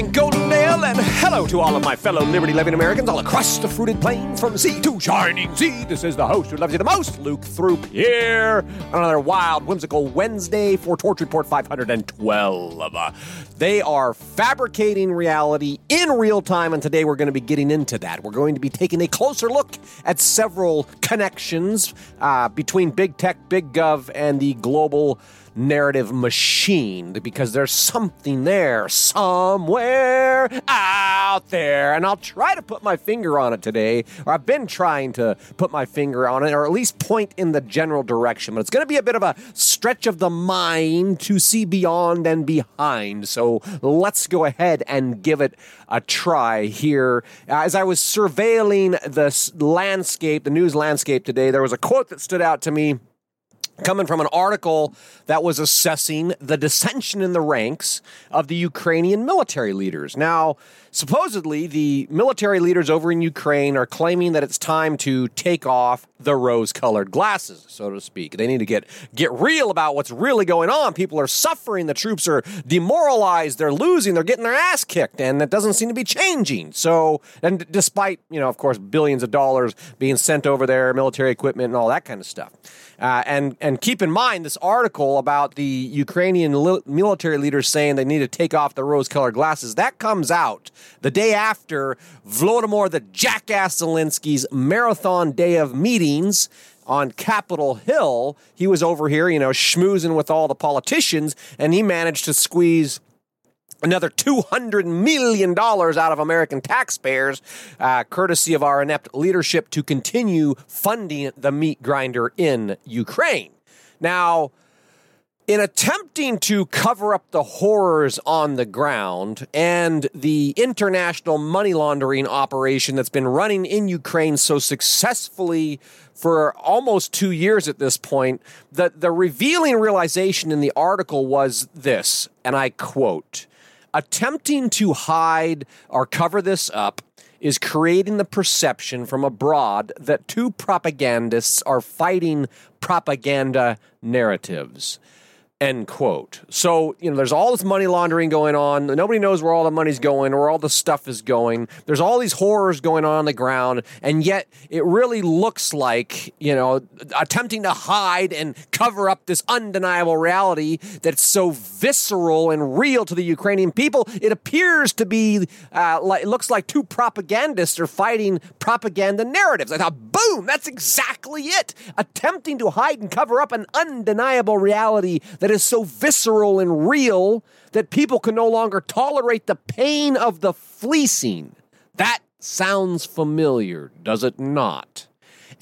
morning, Goldendale, and hello to all of my fellow liberty loving Americans all across the fruited plains from sea to shining sea. This is the host who loves you the most, Luke Throop, here on another wild, whimsical Wednesday for Torch Report 512. They are fabricating reality in real time, and today we're going to be getting into that. We're going to be taking a closer look at several connections uh, between big tech, big gov, and the global narrative machine because there's something there somewhere out there. And I'll try to put my finger on it today or I've been trying to put my finger on it or at least point in the general direction. But it's going to be a bit of a stretch of the mind to see beyond and behind. So let's go ahead and give it a try here. As I was surveilling the landscape the news landscape today there was a quote that stood out to me coming from an article that was assessing the dissension in the ranks of the Ukrainian military leaders. Now, supposedly, the military leaders over in Ukraine are claiming that it's time to take off the rose-colored glasses, so to speak. They need to get get real about what's really going on. People are suffering, the troops are demoralized, they're losing, they're getting their ass kicked, and that doesn't seem to be changing. So, and despite, you know, of course, billions of dollars being sent over there, military equipment and all that kind of stuff. Uh, and and keep in mind this article about the Ukrainian li- military leaders saying they need to take off the rose-colored glasses. That comes out the day after Vladimir the jackass Zelensky's marathon day of meetings on Capitol Hill. He was over here, you know, schmoozing with all the politicians, and he managed to squeeze another $200 million out of American taxpayers, uh, courtesy of our inept leadership, to continue funding the meat grinder in Ukraine. Now, in attempting to cover up the horrors on the ground and the international money laundering operation that's been running in Ukraine so successfully for almost two years at this point, the, the revealing realization in the article was this, and I quote, attempting to hide or cover this up is creating the perception from abroad that two propagandists are fighting propaganda narratives. End quote. So, you know, there's all this money laundering going on. Nobody knows where all the money's going, where all the stuff is going. There's all these horrors going on on the ground. And yet it really looks like, you know, attempting to hide and cover up this undeniable reality that's so visceral and real to the Ukrainian people. It appears to be, uh, like, it looks like two propagandists are fighting propaganda narratives. I thought, boom, that's exactly it. Attempting to hide and cover up an undeniable reality that is so visceral and real that people can no longer tolerate the pain of the fleecing. That sounds familiar, does it not?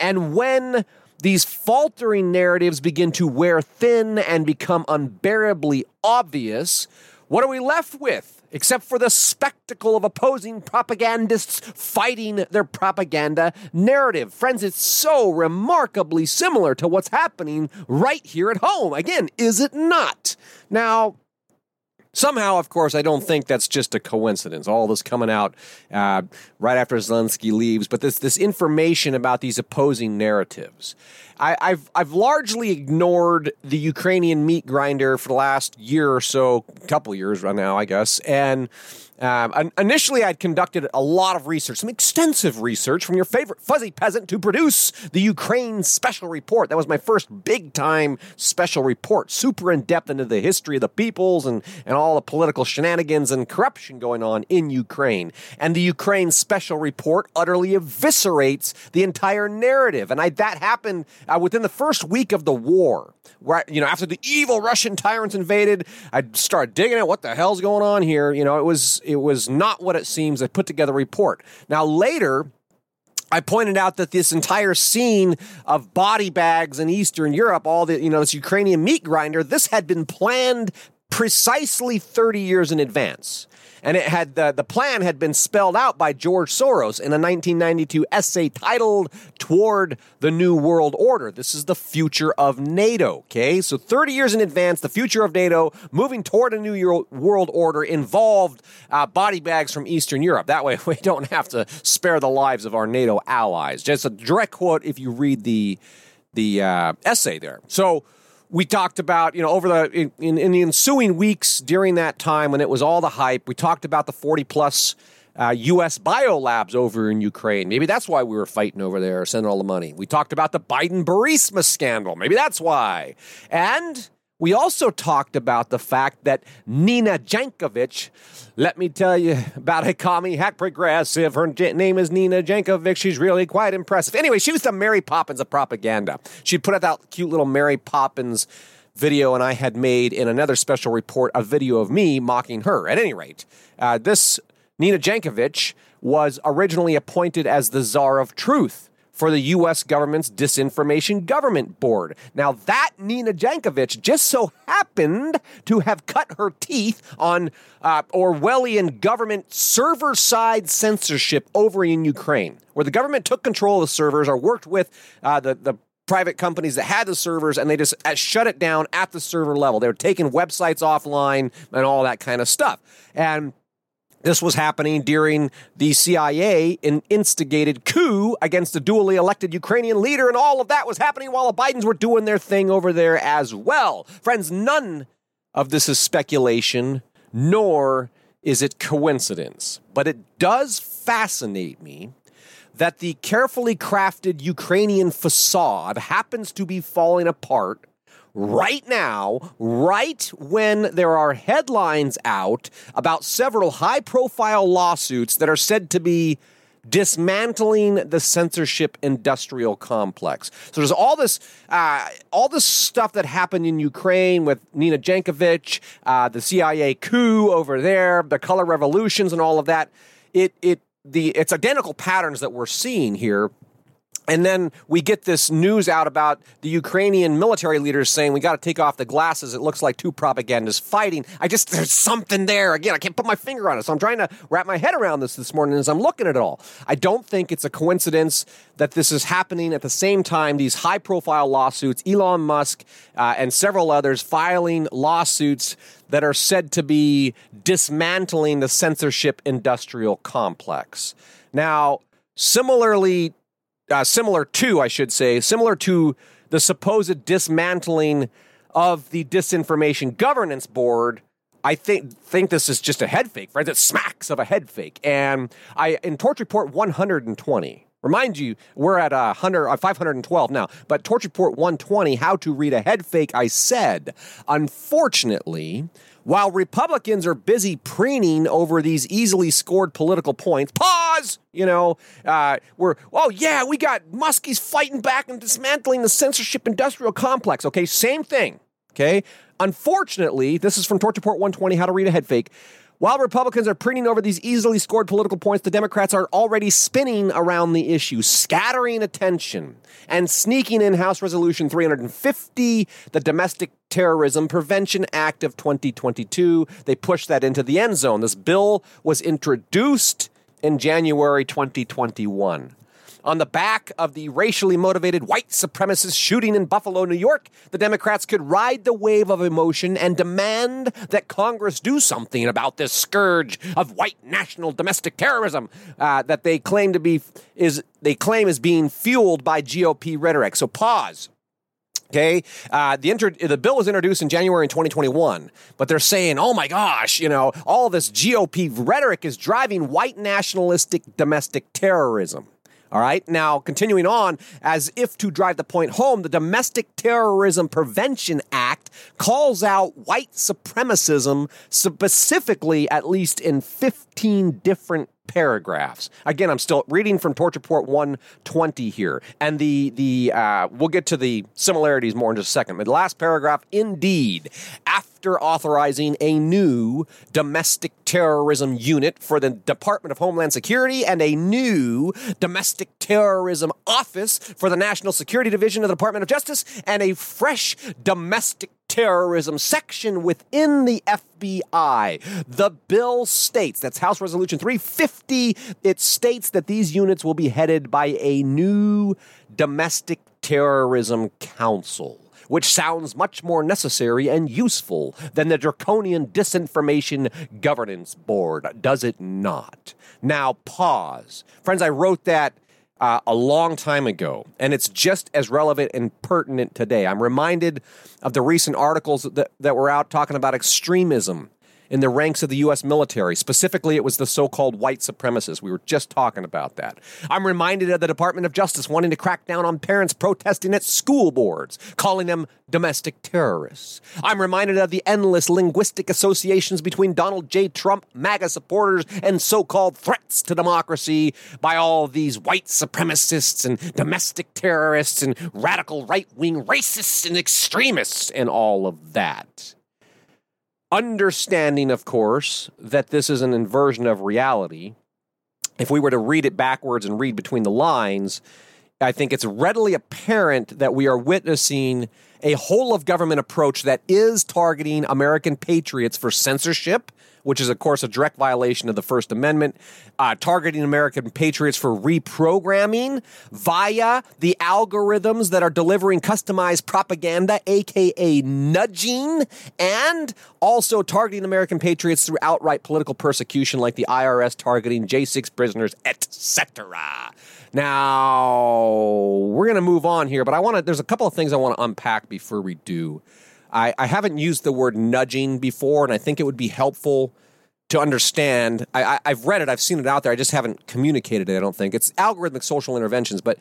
And when these faltering narratives begin to wear thin and become unbearably obvious, what are we left with? Except for the spectacle of opposing propagandists fighting their propaganda narrative. Friends, it's so remarkably similar to what's happening right here at home. Again, is it not? Now, Somehow, of course, I don't think that's just a coincidence. All this coming out uh, right after Zelensky leaves, but this this information about these opposing narratives. I, have I've largely ignored the Ukrainian meat grinder for the last year or so, couple years right now, I guess, and um, initially, I'd conducted a lot of research, some extensive research from your favorite fuzzy peasant to produce the Ukraine special report. That was my first big time special report, super in depth into the history of the peoples and, and all the political shenanigans and corruption going on in Ukraine. And the Ukraine special report utterly eviscerates the entire narrative. And I, that happened uh, within the first week of the war, where, you know, after the evil Russian tyrants invaded, I started digging at what the hell's going on here. You know, it was it was not what it seems. I put together a report. Now, later, I pointed out that this entire scene of body bags in Eastern Europe, all the, you know, this Ukrainian meat grinder, this had been planned precisely 30 years in advance and it had the, the plan had been spelled out by George Soros in a 1992 essay titled Toward the New World Order. This is the future of NATO, okay? So 30 years in advance, the future of NATO moving toward a new world order involved uh, body bags from Eastern Europe. That way we don't have to spare the lives of our NATO allies. Just a direct quote if you read the the uh, essay there. So we talked about, you know, over the in, in, the ensuing weeks during that time when it was all the hype, we talked about the 40 plus uh, U.S. biolabs over in Ukraine. Maybe that's why we were fighting over there, sending all the money. We talked about the Biden Burisma scandal. Maybe that's why. And we also talked about the fact that Nina Jankowicz, let me tell you about a commie hack progressive. Her name is Nina Jankowicz. She's really quite impressive. Anyway, she was the Mary Poppins of propaganda. She put out that cute little Mary Poppins video, and I had made in another special report a video of me mocking her. At any rate, uh, this Nina Jankowicz was originally appointed as the Czar of Truth for the U.S. government's Disinformation Governance Board. Now, that Nina Jankowicz just so happened to have cut her teeth on uh, Orwellian government server side censorship over in Ukraine, where the government took control of the servers or worked with uh, the, the private companies that had the servers and they just uh, shut it down at the server level. They were taking websites offline and all that kind of stuff. And this was happening during the CIA an instigated coup against a duly elected Ukrainian leader, and all of that was happening while the Bidens were doing their thing over there as well. Friends, none of this is speculation, nor is it coincidence. But it does fascinate me that the carefully crafted Ukrainian facade happens to be falling apart right now, right when there are headlines out about several high profile lawsuits that are said to be dismantling the censorship industrial complex. So there's all this, uh, all this stuff that happened in Ukraine with Nina Jankowicz, uh, the CIA coup over there, the color revolutions, and all of that. It it the it's identical patterns that we're seeing here and then we get this news out about the Ukrainian military leaders saying we got to take off the glasses. It looks like two propagandists fighting. I just, there's something there. Again, I can't put my finger on it. So I'm trying to wrap my head around this this morning as I'm looking at it all. I don't think it's a coincidence that this is happening at the same time. These high profile lawsuits, Elon Musk uh, and several others filing lawsuits that are said to be dismantling the censorship industrial complex. Now, similarly uh, similar to, I should say, similar to the supposed dismantling of the Disinformation Governance Board. I think think this is just a head fake, friends. It smacks of a head fake. And I in Torch Report 120. Remind you, we're at uh, 100, uh, 512 now, but Torch Report 120, how to read a head fake, I said. Unfortunately, while Republicans are busy preening over these easily scored political points, pause! You know, uh, we're, oh yeah, we got Muskies fighting back and dismantling the censorship industrial complex. Okay, same thing. Okay. Unfortunately, this is from Torch Report 120, How to Read a Head Fake. While Republicans are printing over these easily scored political points, the Democrats are already spinning around the issue, scattering attention, and sneaking in House Resolution 350, the Domestic Terrorism Prevention Act of 2022. They pushed that into the end zone. This bill was introduced in January 2021. On the back of the racially motivated white supremacist shooting in Buffalo, New York, the Democrats could ride the wave of emotion and demand that Congress do something about this scourge of white national domestic terrorism uh, that they claim to be is they claim is being fueled by GOP rhetoric. So pause. Okay, uh, the inter- the bill was introduced in January in 2021, but they're saying, "Oh my gosh, you know, all this GOP rhetoric is driving white nationalistic domestic terrorism." All right. Now, continuing on, as if to drive the point home, the Domestic Terrorism Prevention Act calls out white supremacism specifically, at least in 15 different paragraphs. Again, I'm still reading from Torch Report 120 here, and the the uh, we'll get to the similarities more in just a second. But the last paragraph, indeed, after authorizing a new domestic terrorism unit for the Department of Homeland Security and a new domestic terrorism office for the National Security Division of the Department of Justice and a fresh domestic terrorism section within the FBI. The bill states, that's House Resolution 350, it states that these units will be headed by a new domestic terrorism council which sounds much more necessary and useful than the draconian disinformation governance board, does it not? Now, pause. Friends, I wrote that uh, a long time ago, and it's just as relevant and pertinent today. I'm reminded of the recent articles that, that were out talking about extremism in the ranks of the U.S. military. Specifically, it was the so called white supremacists. We were just talking about that. I'm reminded of the Department of Justice wanting to crack down on parents protesting at school boards, calling them domestic terrorists. I'm reminded of the endless linguistic associations between Donald J. Trump, MAGA supporters, and so called threats to democracy by all these white supremacists and domestic terrorists and radical right wing racists and extremists and all of that understanding, of course, that this is an inversion of reality. If we were to read it backwards and read between the lines, I think it's readily apparent that we are witnessing a whole of government approach that is targeting American patriots for censorship which is, of course, a direct violation of the First Amendment, uh, targeting American patriots for reprogramming via the algorithms that are delivering customized propaganda, aka nudging, and also targeting American patriots through outright political persecution, like the IRS targeting J6 prisoners, etc. Now, we're going to move on here, but I want to, there's a couple of things I want to unpack before we do. I, I haven't used the word nudging before, and I think it would be helpful to understand. I, have read it, I've seen it out there. I just haven't communicated it. I don't think it's algorithmic social interventions, but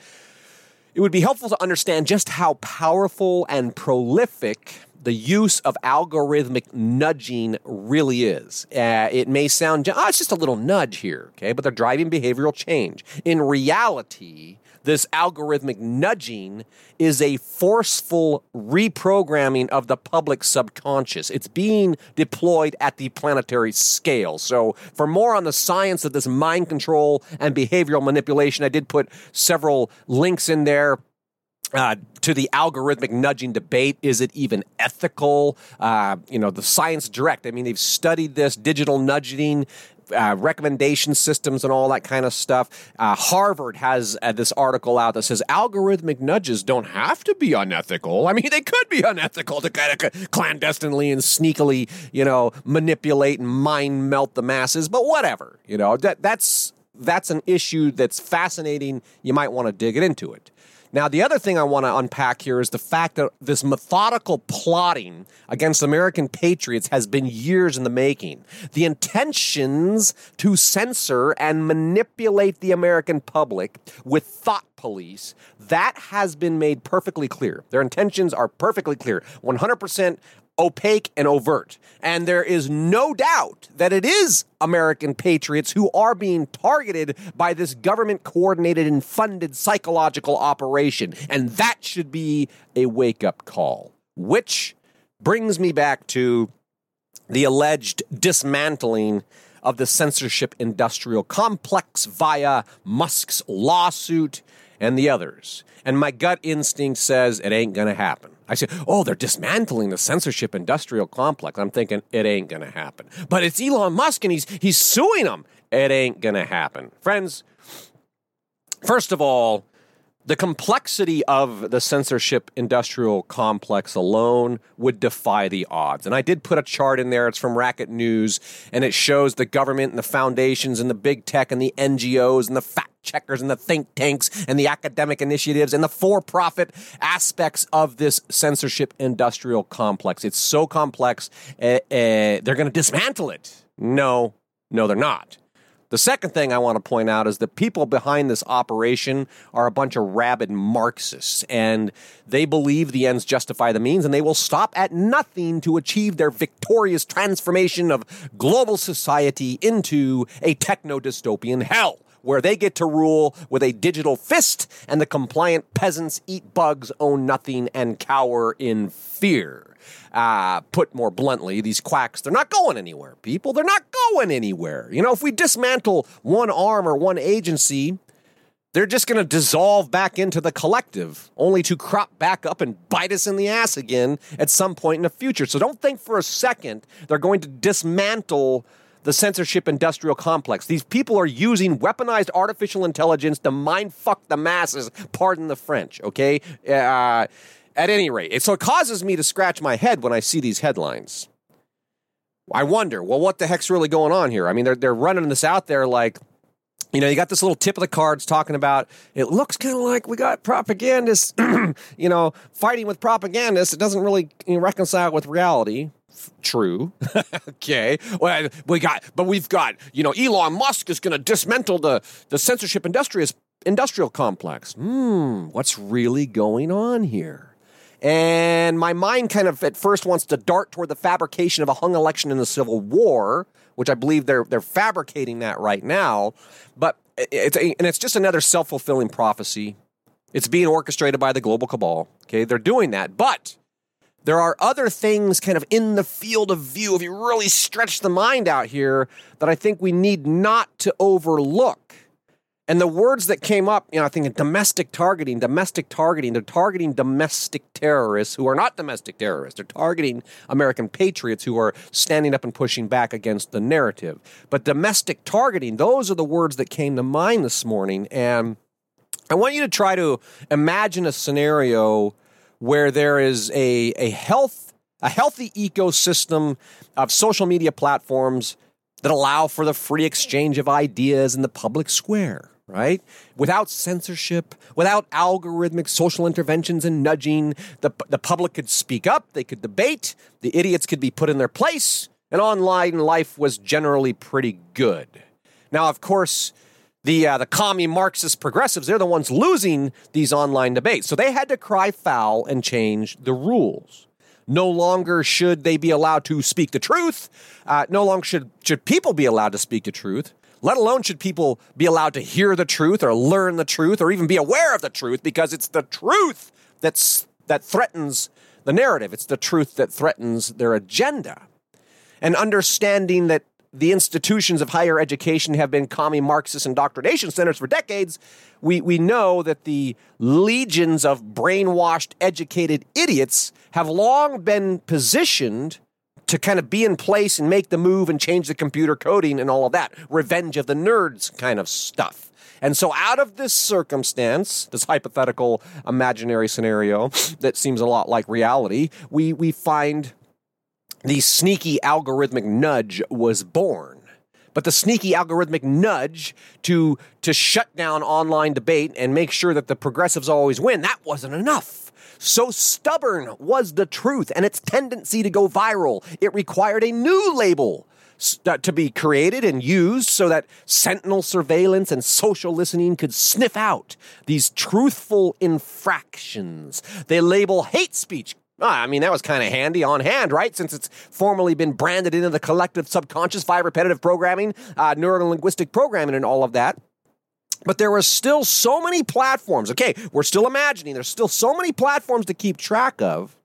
it would be helpful to understand just how powerful and prolific the use of algorithmic nudging really is. Uh, it may sound, oh, it's just a little nudge here, okay, but they're driving behavioral change. In reality, this algorithmic nudging is a forceful reprogramming of the public subconscious. It's being deployed at the planetary scale. So, for more on the science of this mind control and behavioral manipulation, I did put several links in there. Uh, to the algorithmic nudging debate. Is it even ethical? Uh, you know, the Science Direct. I mean, they've studied this digital nudging uh, recommendation systems and all that kind of stuff. Uh, Harvard has uh, this article out that says algorithmic nudges don't have to be unethical. I mean, they could be unethical to kind of clandestinely and sneakily, you know, manipulate and mind melt the masses, but whatever. You know, that that's that's an issue that's fascinating. You might want to dig it into it. Now, the other thing I want to unpack here is the fact that this methodical plotting against American patriots has been years in the making. The intentions to censor and manipulate the American public with thought police, that has been made perfectly clear. Their intentions are perfectly clear. 100% opaque and overt. And there is no doubt that it is American patriots who are being targeted by this government coordinated and funded psychological operation. And that should be a wake up call. Which brings me back to the alleged dismantling of the censorship industrial complex via Musk's lawsuit and the others. And my gut instinct says it ain't going to happen. I said, oh, they're dismantling the censorship industrial complex. I'm thinking it ain't going to happen. But it's Elon Musk and he's, he's suing them. It ain't going to happen. Friends, first of all, the complexity of the censorship industrial complex alone would defy the odds. And I did put a chart in there. It's from Racket News, and it shows the government and the foundations and the big tech and the NGOs and the fact checkers and the think tanks and the academic initiatives and the for profit aspects of this censorship industrial complex. It's so complex, uh, uh, they're going to dismantle it. No, no, they're not. The second thing I want to point out is the people behind this operation are a bunch of rabid Marxists, and they believe the ends justify the means, and they will stop at nothing to achieve their victorious transformation of global society into a techno dystopian hell where they get to rule with a digital fist and the compliant peasants eat bugs, own nothing, and cower in fear. Uh, put more bluntly, these quacks, they're not going anywhere, people. They're not going anywhere. You know, if we dismantle one arm or one agency, they're just going to dissolve back into the collective, only to crop back up and bite us in the ass again at some point in the future. So don't think for a second they're going to dismantle the censorship industrial complex. These people are using weaponized artificial intelligence to mind fuck the masses, pardon the French, okay? Uh, at any rate, so it causes me to scratch my head when I see these headlines. I wonder, well, what the heck's really going on here? I mean, they're, they're running this out there like you know, you got this little tip of the cards talking about it looks kind of like we got propagandists, you know, fighting with propagandists. It doesn't really you know, reconcile with reality. True. okay. Well, we got, but we've got, you know, Elon Musk is going to dismantle the, the censorship industrial complex. Hmm, what's really going on here? And my mind kind of at first wants to dart toward the fabrication of a hung election in the Civil War, which I believe they're they're fabricating that right now. But it's a, and it's just another self fulfilling prophecy. It's being orchestrated by the global cabal. Okay, they're doing that, but there are other things kind of in the field of view. If you really stretch the mind out here, that I think we need not to overlook. And the words that came up, you know, I think domestic targeting, domestic targeting, they're targeting domestic terrorists who are not domestic terrorists. They're targeting American patriots who are standing up and pushing back against the narrative. But domestic targeting, those are the words that came to mind this morning. And I want you to try to imagine a scenario where there is a, a health a healthy ecosystem of social media platforms that allow for the free exchange of ideas in the public square right? Without censorship, without algorithmic social interventions and nudging, the, the public could speak up, they could debate, the idiots could be put in their place, and online life was generally pretty good. Now, of course, the uh, the commie Marxist progressives, they're the ones losing these online debates. So they had to cry foul and change the rules. No longer should they be allowed to speak the truth. Uh, no longer should, should people be allowed to speak the truth let alone should people be allowed to hear the truth or learn the truth or even be aware of the truth because it's the truth that's, that threatens the narrative. It's the truth that threatens their agenda. And understanding that the institutions of higher education have been commie Marxist indoctrination centers for decades, we, we know that the legions of brainwashed, educated idiots have long been positioned to kind of be in place and make the move and change the computer coding and all of that. Revenge of the nerds kind of stuff. And so, out of this circumstance, this hypothetical imaginary scenario that seems a lot like reality, we, we find the sneaky algorithmic nudge was born. But the sneaky algorithmic nudge to, to shut down online debate and make sure that the progressives always win, that wasn't enough. So stubborn was the truth and its tendency to go viral. It required a new label uh, to be created and used so that sentinel surveillance and social listening could sniff out these truthful infractions. They label hate speech. Ah, I mean, that was kind of handy on hand, right? Since it's formally been branded into the collective subconscious via repetitive programming, uh, neurolinguistic programming, and all of that. But there were still so many platforms. Okay, we're still imagining there's still so many platforms to keep track of.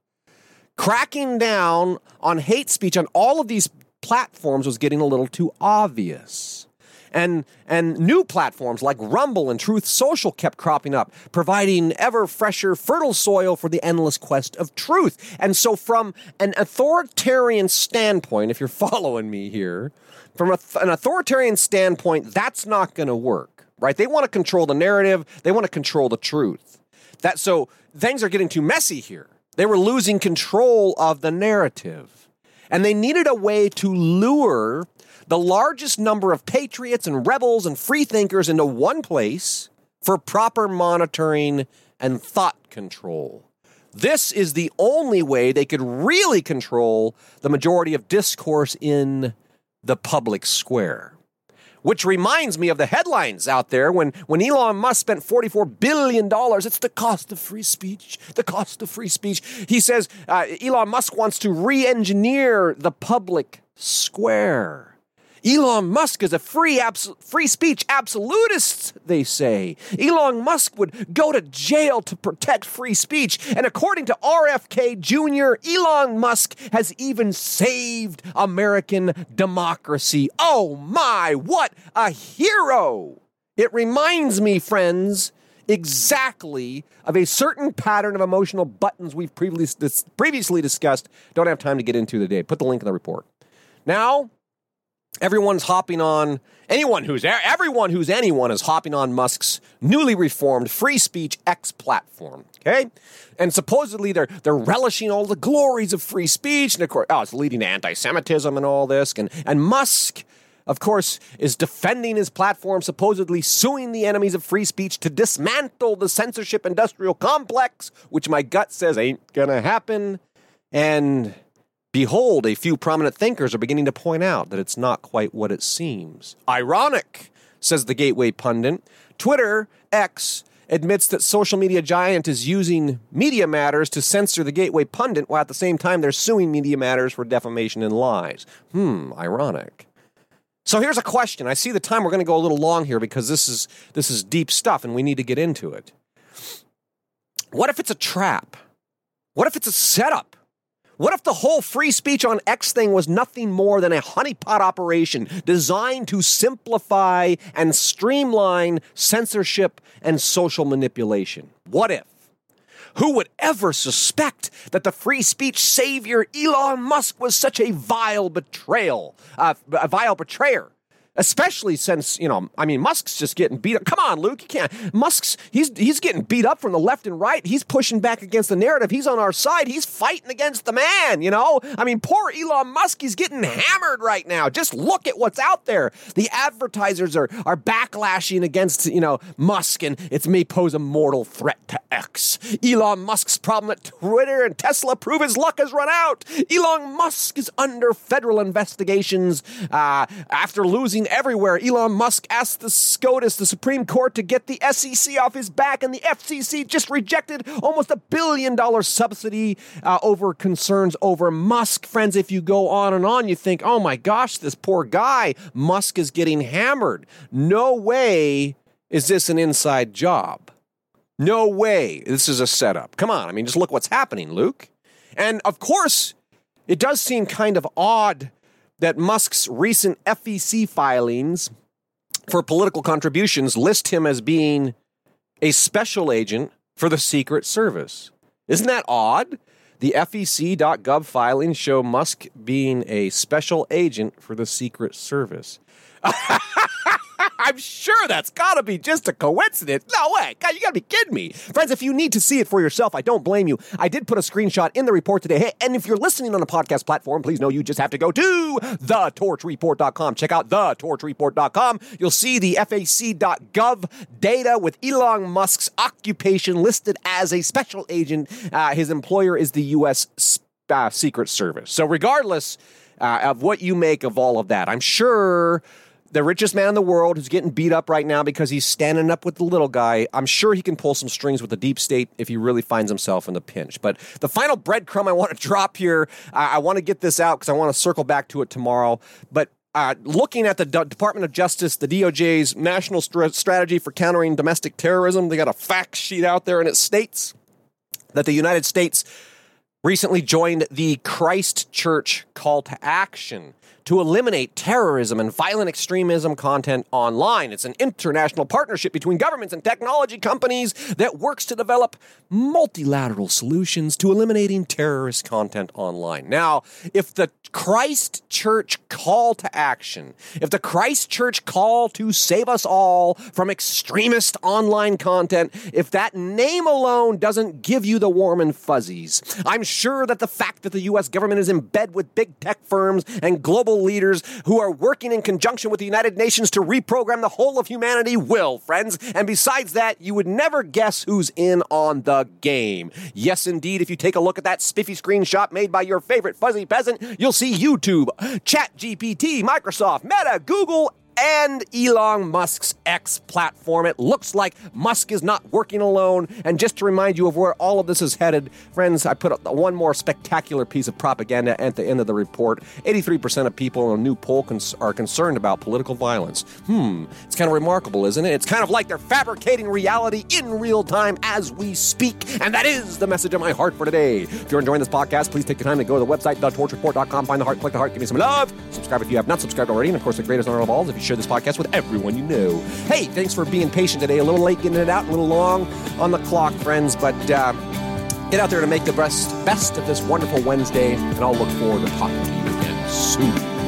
Cracking down on hate speech on all of these platforms was getting a little too obvious. And, and new platforms like Rumble and Truth Social kept cropping up, providing ever fresher, fertile soil for the endless quest of truth. And so, from an authoritarian standpoint, if you're following me here, from a, an authoritarian standpoint, that's not going to work right? They want to control the narrative, they want to control the truth. That so things are getting too messy here. They were losing control of the narrative. And they needed a way to lure the largest number of patriots and rebels and freethinkers into one place for proper monitoring and thought control. This is the only way they could really control the majority of discourse in the public square which reminds me of the headlines out there when, when Elon Musk spent $44 billion. It's the cost of free speech. The cost of free speech. He says uh, Elon Musk wants to re engineer the public square. Elon Musk is a free, free speech absolutist, they say. Elon Musk would go to jail to protect free speech. And according to RFK Jr., Elon Musk has even saved American democracy. Oh my, what a hero! It reminds me, friends, exactly of a certain pattern of emotional buttons we've previously discussed. Don't have time to get into today. Put the link in the report. Now, everyone's hopping on anyone who's everyone who's anyone is hopping on Musk's newly reformed free speech X platform. Okay, and supposedly they're they're relishing all the glories of free speech, and of course, oh, it's leading to anti-Semitism and all this, and and Musk. of course, is defending his platform, supposedly suing the enemies of free speech to dismantle the censorship industrial complex, which my gut says ain't gonna happen. And behold, a few prominent thinkers are beginning to point out that it's not quite what it seems. Ironic, says the Gateway pundit. Twitter, X, admits that social media giant is using Media Matters to censor the Gateway pundit, while at the same time they're suing Media Matters for defamation and lies. Hmm, ironic. So here's a question. I see the time we're going to go a little long here because this is this is deep stuff and we need to get into it. What if it's a trap? What if it's a setup? What if the whole free speech on X thing was nothing more than a honeypot operation designed to simplify and streamline censorship and social manipulation? What if? Who would ever suspect that the free speech savior Elon Musk was such a vile betrayal, uh, a vile betrayer? Especially since, you know, I mean, Musk's just getting beat up. Come on, Luke, you can't. Musk's, he's, he's getting beat up from the left and right. He's pushing back against the narrative. He's on our side. He's fighting against the man, you know? I mean, poor Elon Musk, he's getting hammered right now. Just look at what's out there. The advertisers are, are backlashing against, you know, Musk, and it's may pose a mortal threat to X. Elon Musk's problem at Twitter and Tesla prove his luck has run out. Elon Musk is under federal investigations uh, after losing everywhere. Elon Musk asked the SCOTUS, the Supreme Court, to get the SEC off his back, and the FCC just rejected almost a billion dollar subsidy uh, over concerns over Musk. Friends, if you go on and on, you think, oh my gosh, this poor guy, Musk is getting hammered. No way is this an inside job. No way this is a setup. Come on, I mean, just look what's happening, Luke. And of course, it does seem kind of odd that Musk's recent FEC filings for political contributions list him as being a special agent for the Secret Service. Isn't that odd? The FEC.gov filings show Musk being a special agent for the Secret Service. I'm sure that's got to be just a coincidence. No way. God, you got to be kidding me. Friends, if you need to see it for yourself, I don't blame you. I did put a screenshot in the report today. Hey, and if you're listening on a podcast platform, please know you just have to go to thetorchreport.com. Check out thetorchreport.com. You'll see the FAC.gov data with Elon Musk's occupation listed as a special agent. Uh, his employer is the U.S. Uh, Secret Service. So, regardless uh, of what you make of all of that, I'm sure the richest man in the world who's getting beat up right now because he's standing up with the little guy. I'm sure he can pull some strings with the deep state if he really finds himself in the pinch. But the final breadcrumb I want to drop here, I, I want to get this out because I want to circle back to it tomorrow. But uh, looking at the D- Department of Justice, the DOJ's national st- strategy for countering domestic terrorism, they got a fact sheet out there, and it states that the United States recently joined the Christchurch call to action to eliminate terrorism and violent extremism content online. It's an international partnership between governments and technology companies that works to develop multilateral solutions to eliminating terrorist content online. Now, if the Christchurch call to action, if the Christchurch call to save us all from extremist online content, if that name alone doesn't give you the warm and fuzzies, I'm sure that the fact that the US government is in bed with big tech firms and global global leaders who are working in conjunction with the United Nations to reprogram the whole of humanity will, friends. And besides that, you would never guess who's in on the game. Yes, indeed, if you take a look at that spiffy screenshot made by your favorite fuzzy peasant, you'll see YouTube, ChatGPT, Microsoft, Meta, Google, and Elon Musk's X platform. It looks like Musk is not working alone. And just to remind you of where all of this is headed, friends, I put one more spectacular piece of propaganda at the end of the report. 83% of people in a new poll cons- are concerned about political violence. Hmm, it's kind of remarkable, isn't it? It's kind of like they're fabricating reality in real time as we speak. And that is the message of my heart for today. If you're enjoying this podcast, please take the time to go to the website, thetorchreport.com, find the heart, click the heart, give me some love. Subscribe if you have not subscribed already. And of course, the greatest honor of all is if you share this podcast with everyone you know. Hey, thanks for being patient today. A little late getting it out, a little long on the clock, friends, but uh, get out there to make the best, best of this wonderful Wednesday, and I'll look forward to talking to you again soon.